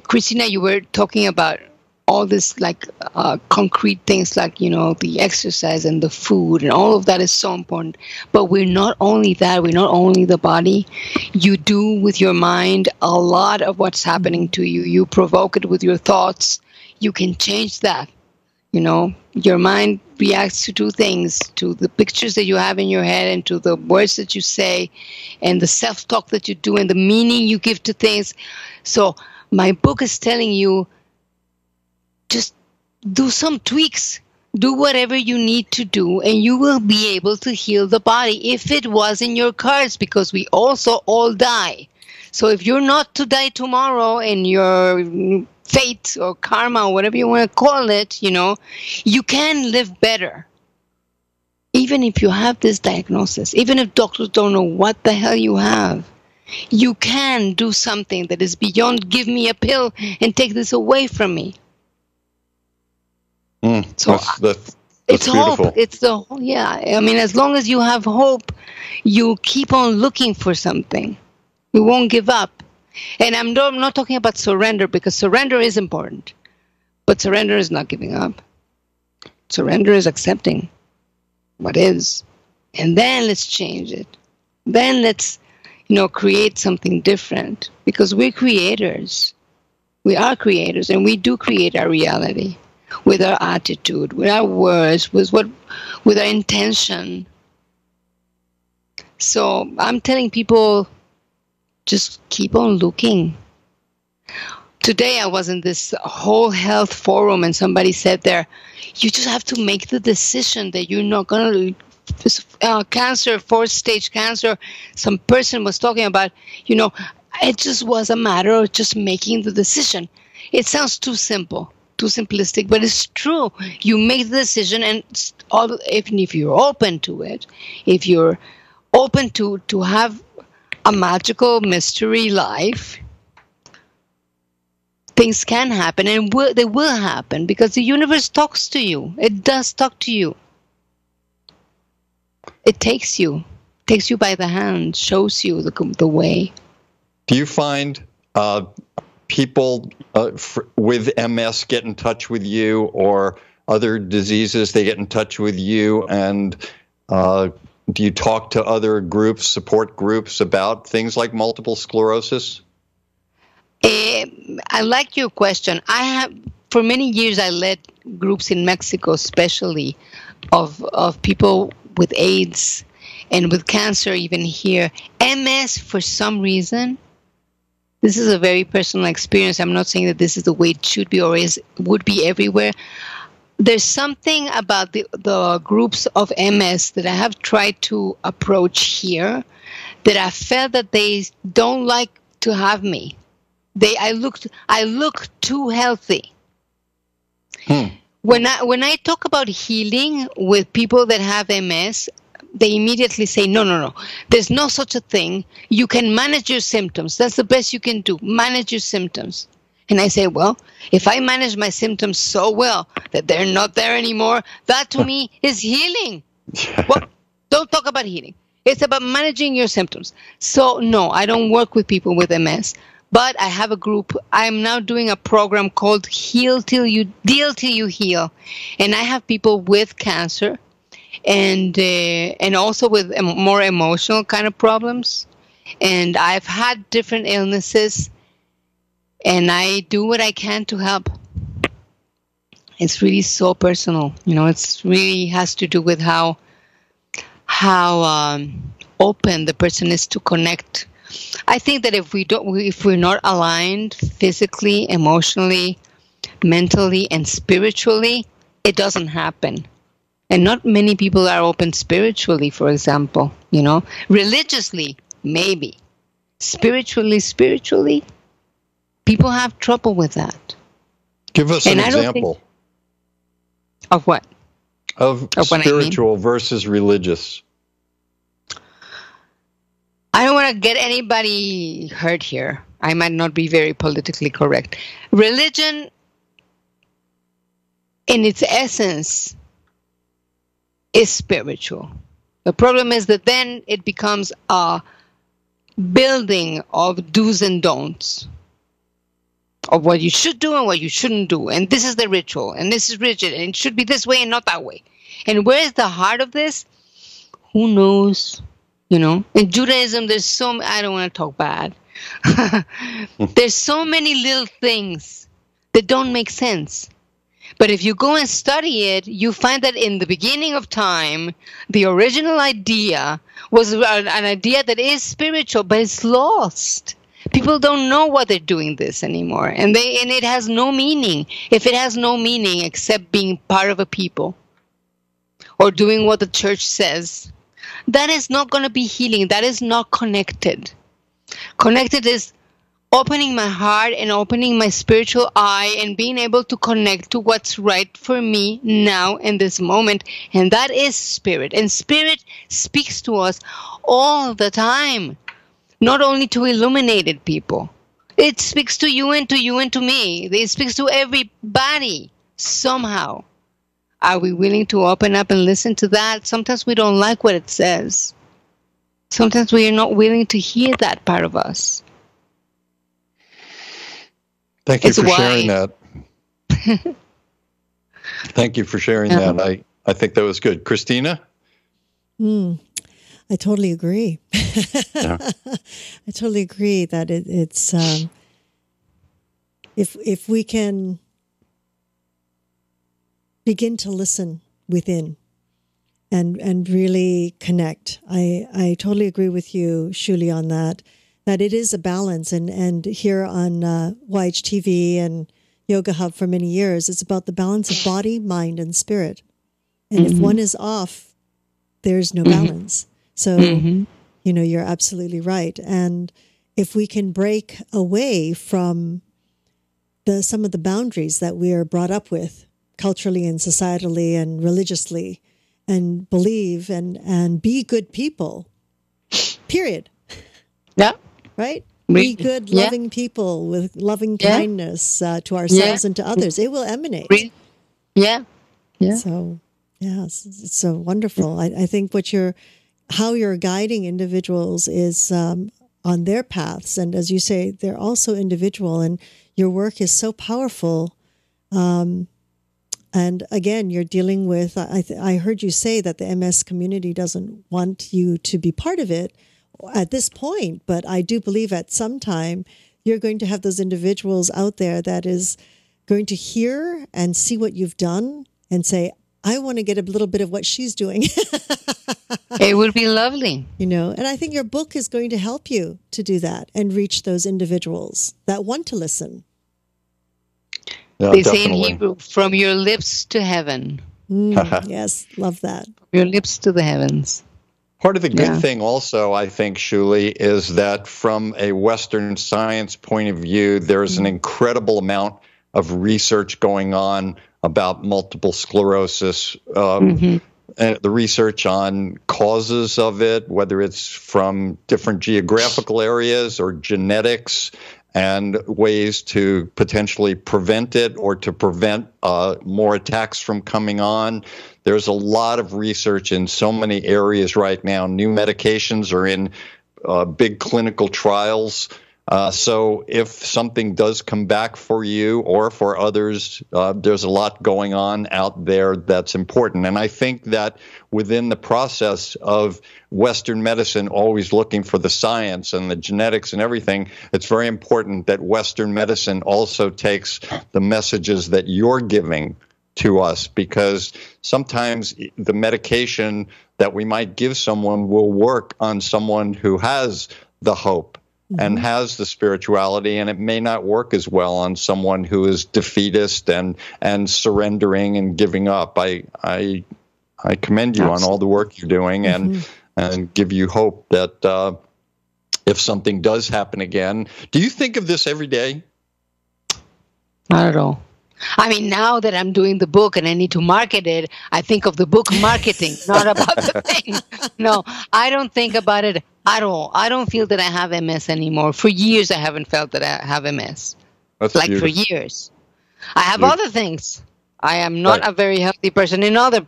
Christina, you were talking about all this like uh, concrete things like you know the exercise and the food and all of that is so important. But we're not only that we're not only the body. You do with your mind a lot of what's happening to you. You provoke it with your thoughts. You can change that. You know your mind reacts to two things to the pictures that you have in your head and to the words that you say and the self-talk that you do and the meaning you give to things. So my book is telling you just do some tweaks. Do whatever you need to do and you will be able to heal the body if it was in your cards because we also all die. So if you're not to die tomorrow and your fate or karma or whatever you want to call it you know you can live better. Even if you have this diagnosis even if doctors don't know what the hell you have you can do something that is beyond give me a pill and take this away from me Mm, so that's, that's, that's it's beautiful. hope. It's the yeah. I mean, as long as you have hope, you keep on looking for something. You won't give up. And I'm not, I'm not talking about surrender because surrender is important, but surrender is not giving up. Surrender is accepting what is, and then let's change it. Then let's, you know, create something different because we're creators. We are creators and we do create our reality with our attitude, with our words, with what with our intention. So I'm telling people just keep on looking. Today I was in this whole health forum and somebody said there, you just have to make the decision that you're not to uh, cancer, fourth stage cancer. Some person was talking about, you know, it just was a matter of just making the decision. It sounds too simple, too simplistic, but it's true. You make the decision, and all, even if you're open to it, if you're open to to have a magical mystery life, things can happen, and will, they will happen because the universe talks to you. It does talk to you. It takes you, takes you by the hand, shows you the the way. Do you find uh, people uh, f- with MS get in touch with you or other diseases, they get in touch with you? And uh, do you talk to other groups, support groups about things like multiple sclerosis? Uh, I like your question. I have, for many years, I led groups in Mexico, especially of, of people with AIDS and with cancer, even here. MS, for some reason, this is a very personal experience. I'm not saying that this is the way it should be or is would be everywhere. There's something about the the groups of MS that I have tried to approach here that I felt that they don't like to have me. They I looked I look too healthy. Hmm. When I when I talk about healing with people that have MS, they immediately say, no, no, no, there's no such a thing. You can manage your symptoms. That's the best you can do. Manage your symptoms. And I say, well, if I manage my symptoms so well that they're not there anymore, that to me is healing. well, don't talk about healing. It's about managing your symptoms. So, no, I don't work with people with MS, but I have a group. I'm now doing a program called Heal Till You Deal Till You Heal. And I have people with cancer and uh, and also with more emotional kind of problems. And I've had different illnesses, and I do what I can to help. It's really so personal, you know. It's really has to do with how how um, open the person is to connect. I think that if we don't, if we're not aligned physically, emotionally, mentally, and spiritually, it doesn't happen and not many people are open spiritually for example you know. Religiously maybe. Spiritually spiritually people have trouble with that. Give us and an example. Of what? Of, of spiritual I mean. versus religious. I don't want to get anybody hurt here. I might not be very politically correct. Religion in its essence is spiritual. The problem is that then it becomes a building of do's and don'ts of what you should do and what you shouldn't do. And this is the ritual, and this is rigid, and it should be this way and not that way. And where is the heart of this? Who knows? You know, in Judaism, there's so I don't want to talk bad. there's so many little things that don't make sense. But if you go and study it, you find that in the beginning of time, the original idea was an idea that is spiritual, but it's lost. People don't know why they're doing this anymore, and they and it has no meaning. If it has no meaning except being part of a people or doing what the church says, that is not going to be healing. That is not connected. Connected is opening my heart and opening my spiritual eye and being able to connect to what's right for me now in this moment. And that is spirit. And spirit speaks to us all the time, not only to illuminated people. It speaks to you and to you and to me. It speaks to everybody somehow. Are we willing to open up and listen to that? Sometimes we don't like what it says. Sometimes we are not willing to hear that part of us. Thank you it's for why. sharing that. Thank you for sharing that. I, I think that was good. Christina? Mm. I totally agree. yeah. I totally agree that it, it's um, if if we can begin to listen within and and really connect. I I totally agree with you, Shuli, on that. That it is a balance, and and here on uh, YHTV and Yoga Hub for many years, it's about the balance of body, mind, and spirit. And mm-hmm. if one is off, there's no mm-hmm. balance. So, mm-hmm. you know, you're absolutely right. And if we can break away from the some of the boundaries that we are brought up with culturally and societally and religiously and believe and and be good people period yeah right? Be good loving people with loving kindness uh, to ourselves yeah. and to others. It will emanate. Yeah. Yeah. So yeah it's, it's so wonderful. I, I, think what you're how you're guiding individuals is um, on their paths. And as you say they're also individual and your work is so powerful. Um, and again, you're dealing with, I, th- I heard you say that the MS community doesn't want you to be part of it at this point, but I do believe at some time you're going to have those individuals out there that is going to hear and see what you've done and say, I want to get a little bit of what she's doing. it would be lovely. You know, and I think your book is going to help you to do that and reach those individuals that want to listen. Yeah, they definitely. say in Hebrew, from your lips to heaven. Mm, yes, love that. From your lips to the heavens. Part of the good yeah. thing, also, I think, Shuli, is that from a Western science point of view, there's mm-hmm. an incredible amount of research going on about multiple sclerosis. Um, mm-hmm. And the research on causes of it, whether it's from different geographical areas or genetics, and ways to potentially prevent it or to prevent uh, more attacks from coming on. There's a lot of research in so many areas right now. New medications are in uh, big clinical trials. Uh, so if something does come back for you or for others, uh, there's a lot going on out there that's important. And I think that within the process of Western medicine always looking for the science and the genetics and everything, it's very important that Western medicine also takes the messages that you're giving to us because sometimes the medication that we might give someone will work on someone who has the hope and mm-hmm. has the spirituality and it may not work as well on someone who is defeatist and and surrendering and giving up i i i commend you Absolutely. on all the work you're doing and mm-hmm. and give you hope that uh, if something does happen again do you think of this every day not at all I mean, now that I'm doing the book and I need to market it, I think of the book marketing, not about the thing. No, I don't think about it at all. I don't feel that I have MS anymore. For years, I haven't felt that I have MS. That's like beautiful. for years. I have other things. I am not right. a very healthy person in other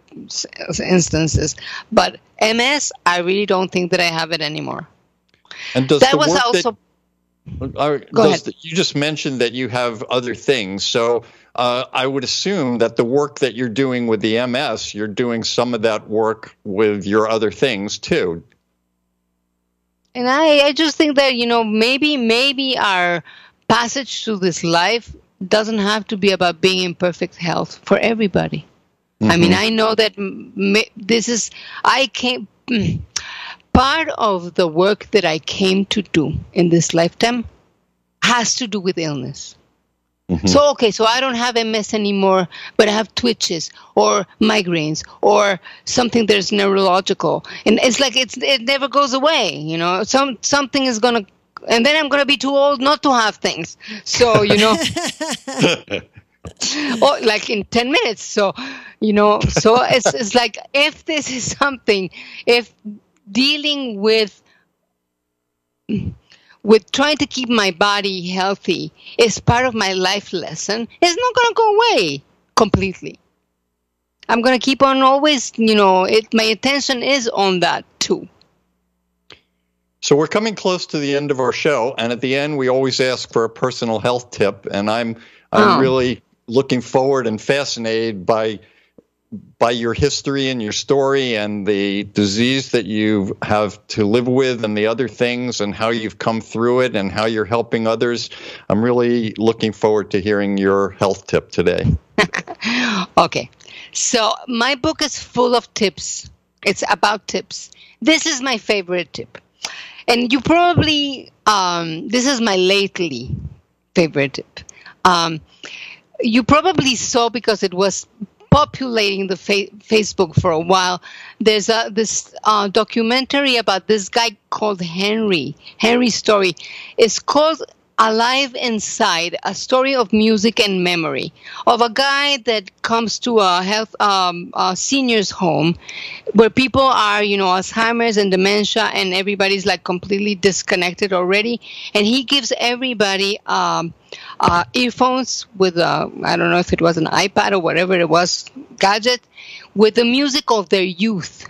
instances, but MS, I really don't think that I have it anymore. And does that was also. That- uh, Go ahead. The, you just mentioned that you have other things. So uh, I would assume that the work that you're doing with the MS, you're doing some of that work with your other things too. And I, I just think that, you know, maybe, maybe our passage through this life doesn't have to be about being in perfect health for everybody. Mm-hmm. I mean, mm-hmm. I know that this is, I came, part of the work that I came to do in this lifetime has to do with illness. Mm-hmm. So, okay, so I don't have MS anymore, but I have twitches or migraines or something that's neurological. And it's like it's, it never goes away, you know, some, something is going to, and then I'm going to be too old not to have things. So, you know, or like in 10 minutes. So, you know, so it's, it's like if this is something, if dealing with with trying to keep my body healthy is part of my life lesson it's not going to go away completely i'm going to keep on always you know it my attention is on that too so we're coming close to the end of our show and at the end we always ask for a personal health tip and i'm i'm oh. really looking forward and fascinated by by your history and your story and the disease that you have to live with and the other things and how you've come through it and how you're helping others. I'm really looking forward to hearing your health tip today. okay. So, my book is full of tips. It's about tips. This is my favorite tip. And you probably, um, this is my lately favorite tip. Um, you probably saw because it was populating the fa- Facebook for a while. There's a this uh, documentary about this guy called Henry. Henry's story is called Alive Inside, a story of music and memory of a guy that comes to a health um, a seniors home where people are, you know, Alzheimer's and dementia, and everybody's like completely disconnected already. And he gives everybody um, uh, earphones with a, I don't know if it was an iPad or whatever it was, gadget, with the music of their youth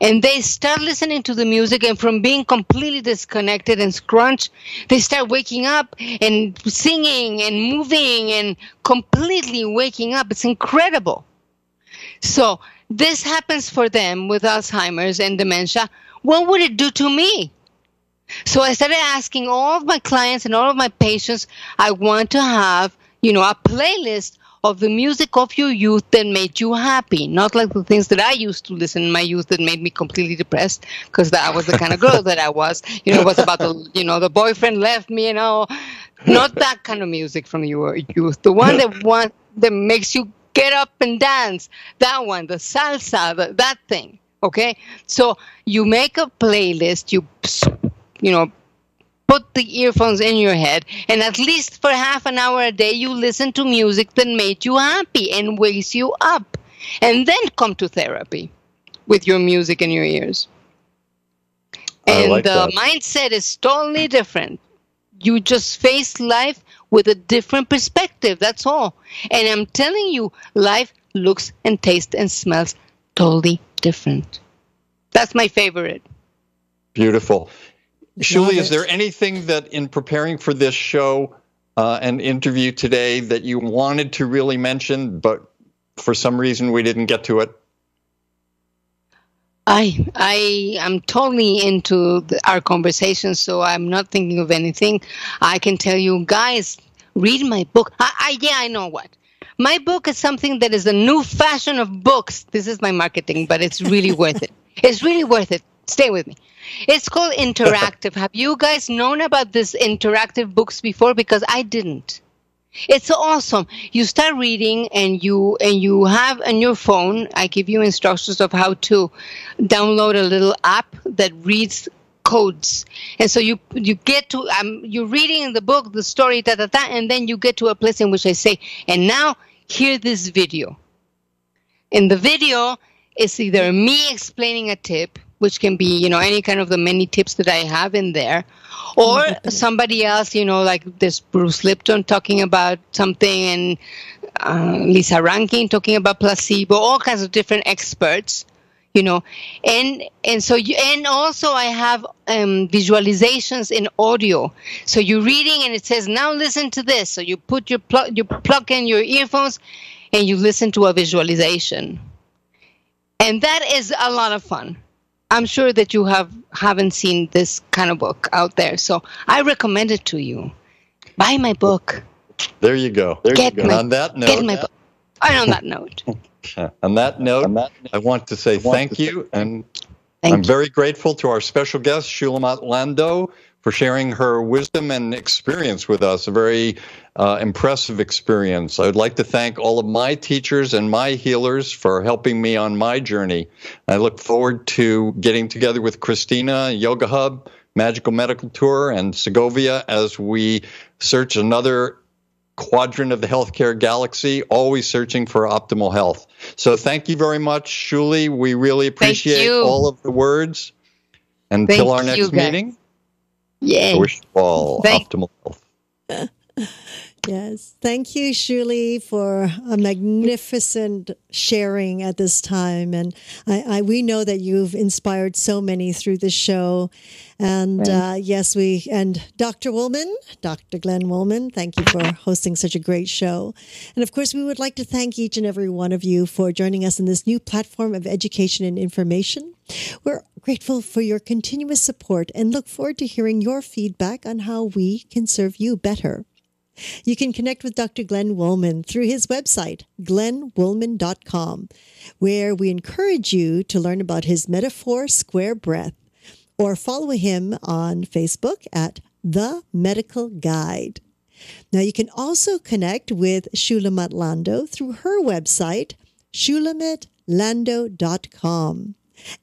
and they start listening to the music and from being completely disconnected and scrunched they start waking up and singing and moving and completely waking up. It's incredible. So this happens for them with alzheimer's and dementia. What would it do to me? So i started asking all of my clients and all of my patients i want to have you know a playlist of the music of your youth that made you happy, not like the things that I used to listen in my youth that made me completely depressed because that was the kind of girl that I was. You know, it was about the, you know, the boyfriend left me, you know, not that kind of music from your youth. The one that want that makes you get up and dance. That one, the salsa, the, that thing. Okay, so you make a playlist. You, you know, put the earphones in your head and at least for half an hour a day you listen to music that made you happy and wakes you up and then come to therapy with your music in your ears. And like the mindset is totally different. You just face life with a different perspective that's all. And i'm telling you life looks and tastes and smells totally different. That's my favorite. Beautiful. Shuli, is there anything that in preparing for this show uh, and interview today that you wanted to really mention, but for some reason we didn't get to it? I I am totally into the, our conversation, so I'm not thinking of anything. I can tell you, guys, read my book. I, I yeah, I know what. My book is something that is a new fashion of books. This is my marketing, but it's really worth it. It's really worth it. Stay with me. It's called interactive. Have you guys known about this interactive books before? Because I didn't. It's awesome. You start reading and you and you have on your phone, I give you instructions of how to download a little app that reads codes. And so you you get to um you're reading in the book the story da da da and then you get to a place in which I say, and now hear this video. In the video, it's either me explaining a tip, which can be, you know, any kind of the many tips that I have in there, or somebody else, you know, like this Bruce Lipton talking about something and uh, Lissa Rankin talking about placebo, all kinds of different experts, you know, and and so you and also I have um, visualizations in audio. So you're reading and it says now listen to this. So you put your plug you plug in your earphones, and you listen to a visualization, and that is a lot of fun. I'm sure that you have haven't seen this kind of book out there, so I recommend it to you. Buy my book. There you go. There Get you go. my- on that Get note, my book. And on that note, on that note, I want to say thank you, and thank I'm you. very grateful to our special guest, Shulamit Lando, for sharing her wisdom and experience with us. A very uh, impressive experience. I'd like to thank all of my teachers and my healers for helping me on my journey. I look forward to getting together with Christina, Yoga Hub, Magical Medical Tour, and Segovia as we search another quadrant of the healthcare galaxy, always searching for optimal health. So thank you very much, Shuli. We really appreciate all of the words. Until Thank our next you, guys. meeting, I wish you all Thank- optimal health. Yes. Thank you, Shuli, for a magnificent sharing at this time. And I, I we know that you've inspired so many through the show. And uh, yes, we, and Dr. Wolman, Dr. Glenn Wolman, thank you for hosting such a great show. And of course, we would like to thank each and every one of you for joining us in this new platform of education and information. We're grateful for your continuous support and look forward to hearing your feedback on how we can serve you better. You can connect with Dr. Glenn Wolman through his website, glennwoolman.com, where we encourage you to learn about his metaphor square breath, or follow him on Facebook at The Medical Guide. Now, you can also connect with Shulamit Lando through her website, shulamitlando.com.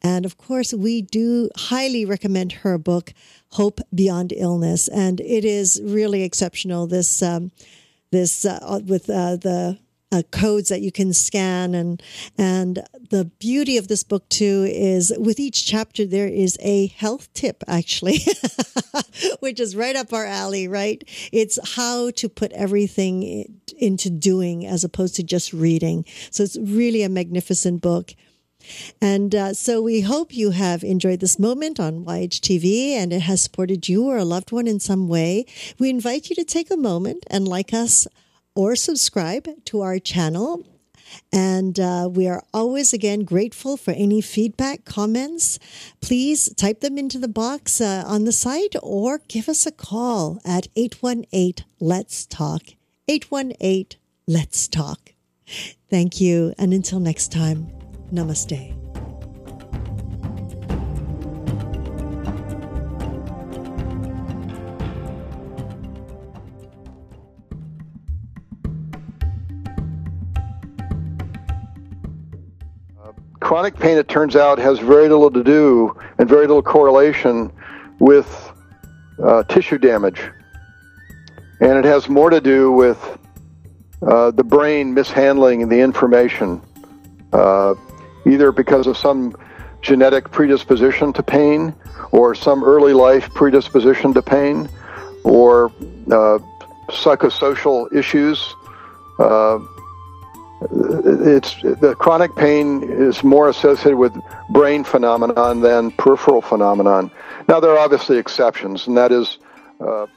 And of course, we do highly recommend her book, Hope Beyond Illness, and it is really exceptional. This um, this uh, with uh, the uh, codes that you can scan. And and the beauty of this book too is with each chapter there is a health tip actually which is right up our alley right? It's how to put everything into doing as opposed to just reading. So it's really a magnificent book and uh, so we hope you have enjoyed this moment on YHTV and it has supported you or a loved one in some way. We invite you to take a moment and like us or subscribe to our channel. And uh, we are always again grateful for any feedback, comments. Please type them into the box uh, on the site or give us a call at 818 Let's Talk. 818 Let's Talk. Thank you. And until next time. Namaste. chronic pain, it turns out, has very little to do and very little correlation with uh, tissue damage. And it has more to do with uh, the brain mishandling the information. Uh, either because of some genetic predisposition to pain or some early life predisposition to pain or uh, psychosocial issues. Uh, it's the chronic pain is more associated with brain phenomenon than peripheral phenomenon. Now there are obviously exceptions, and that is uh,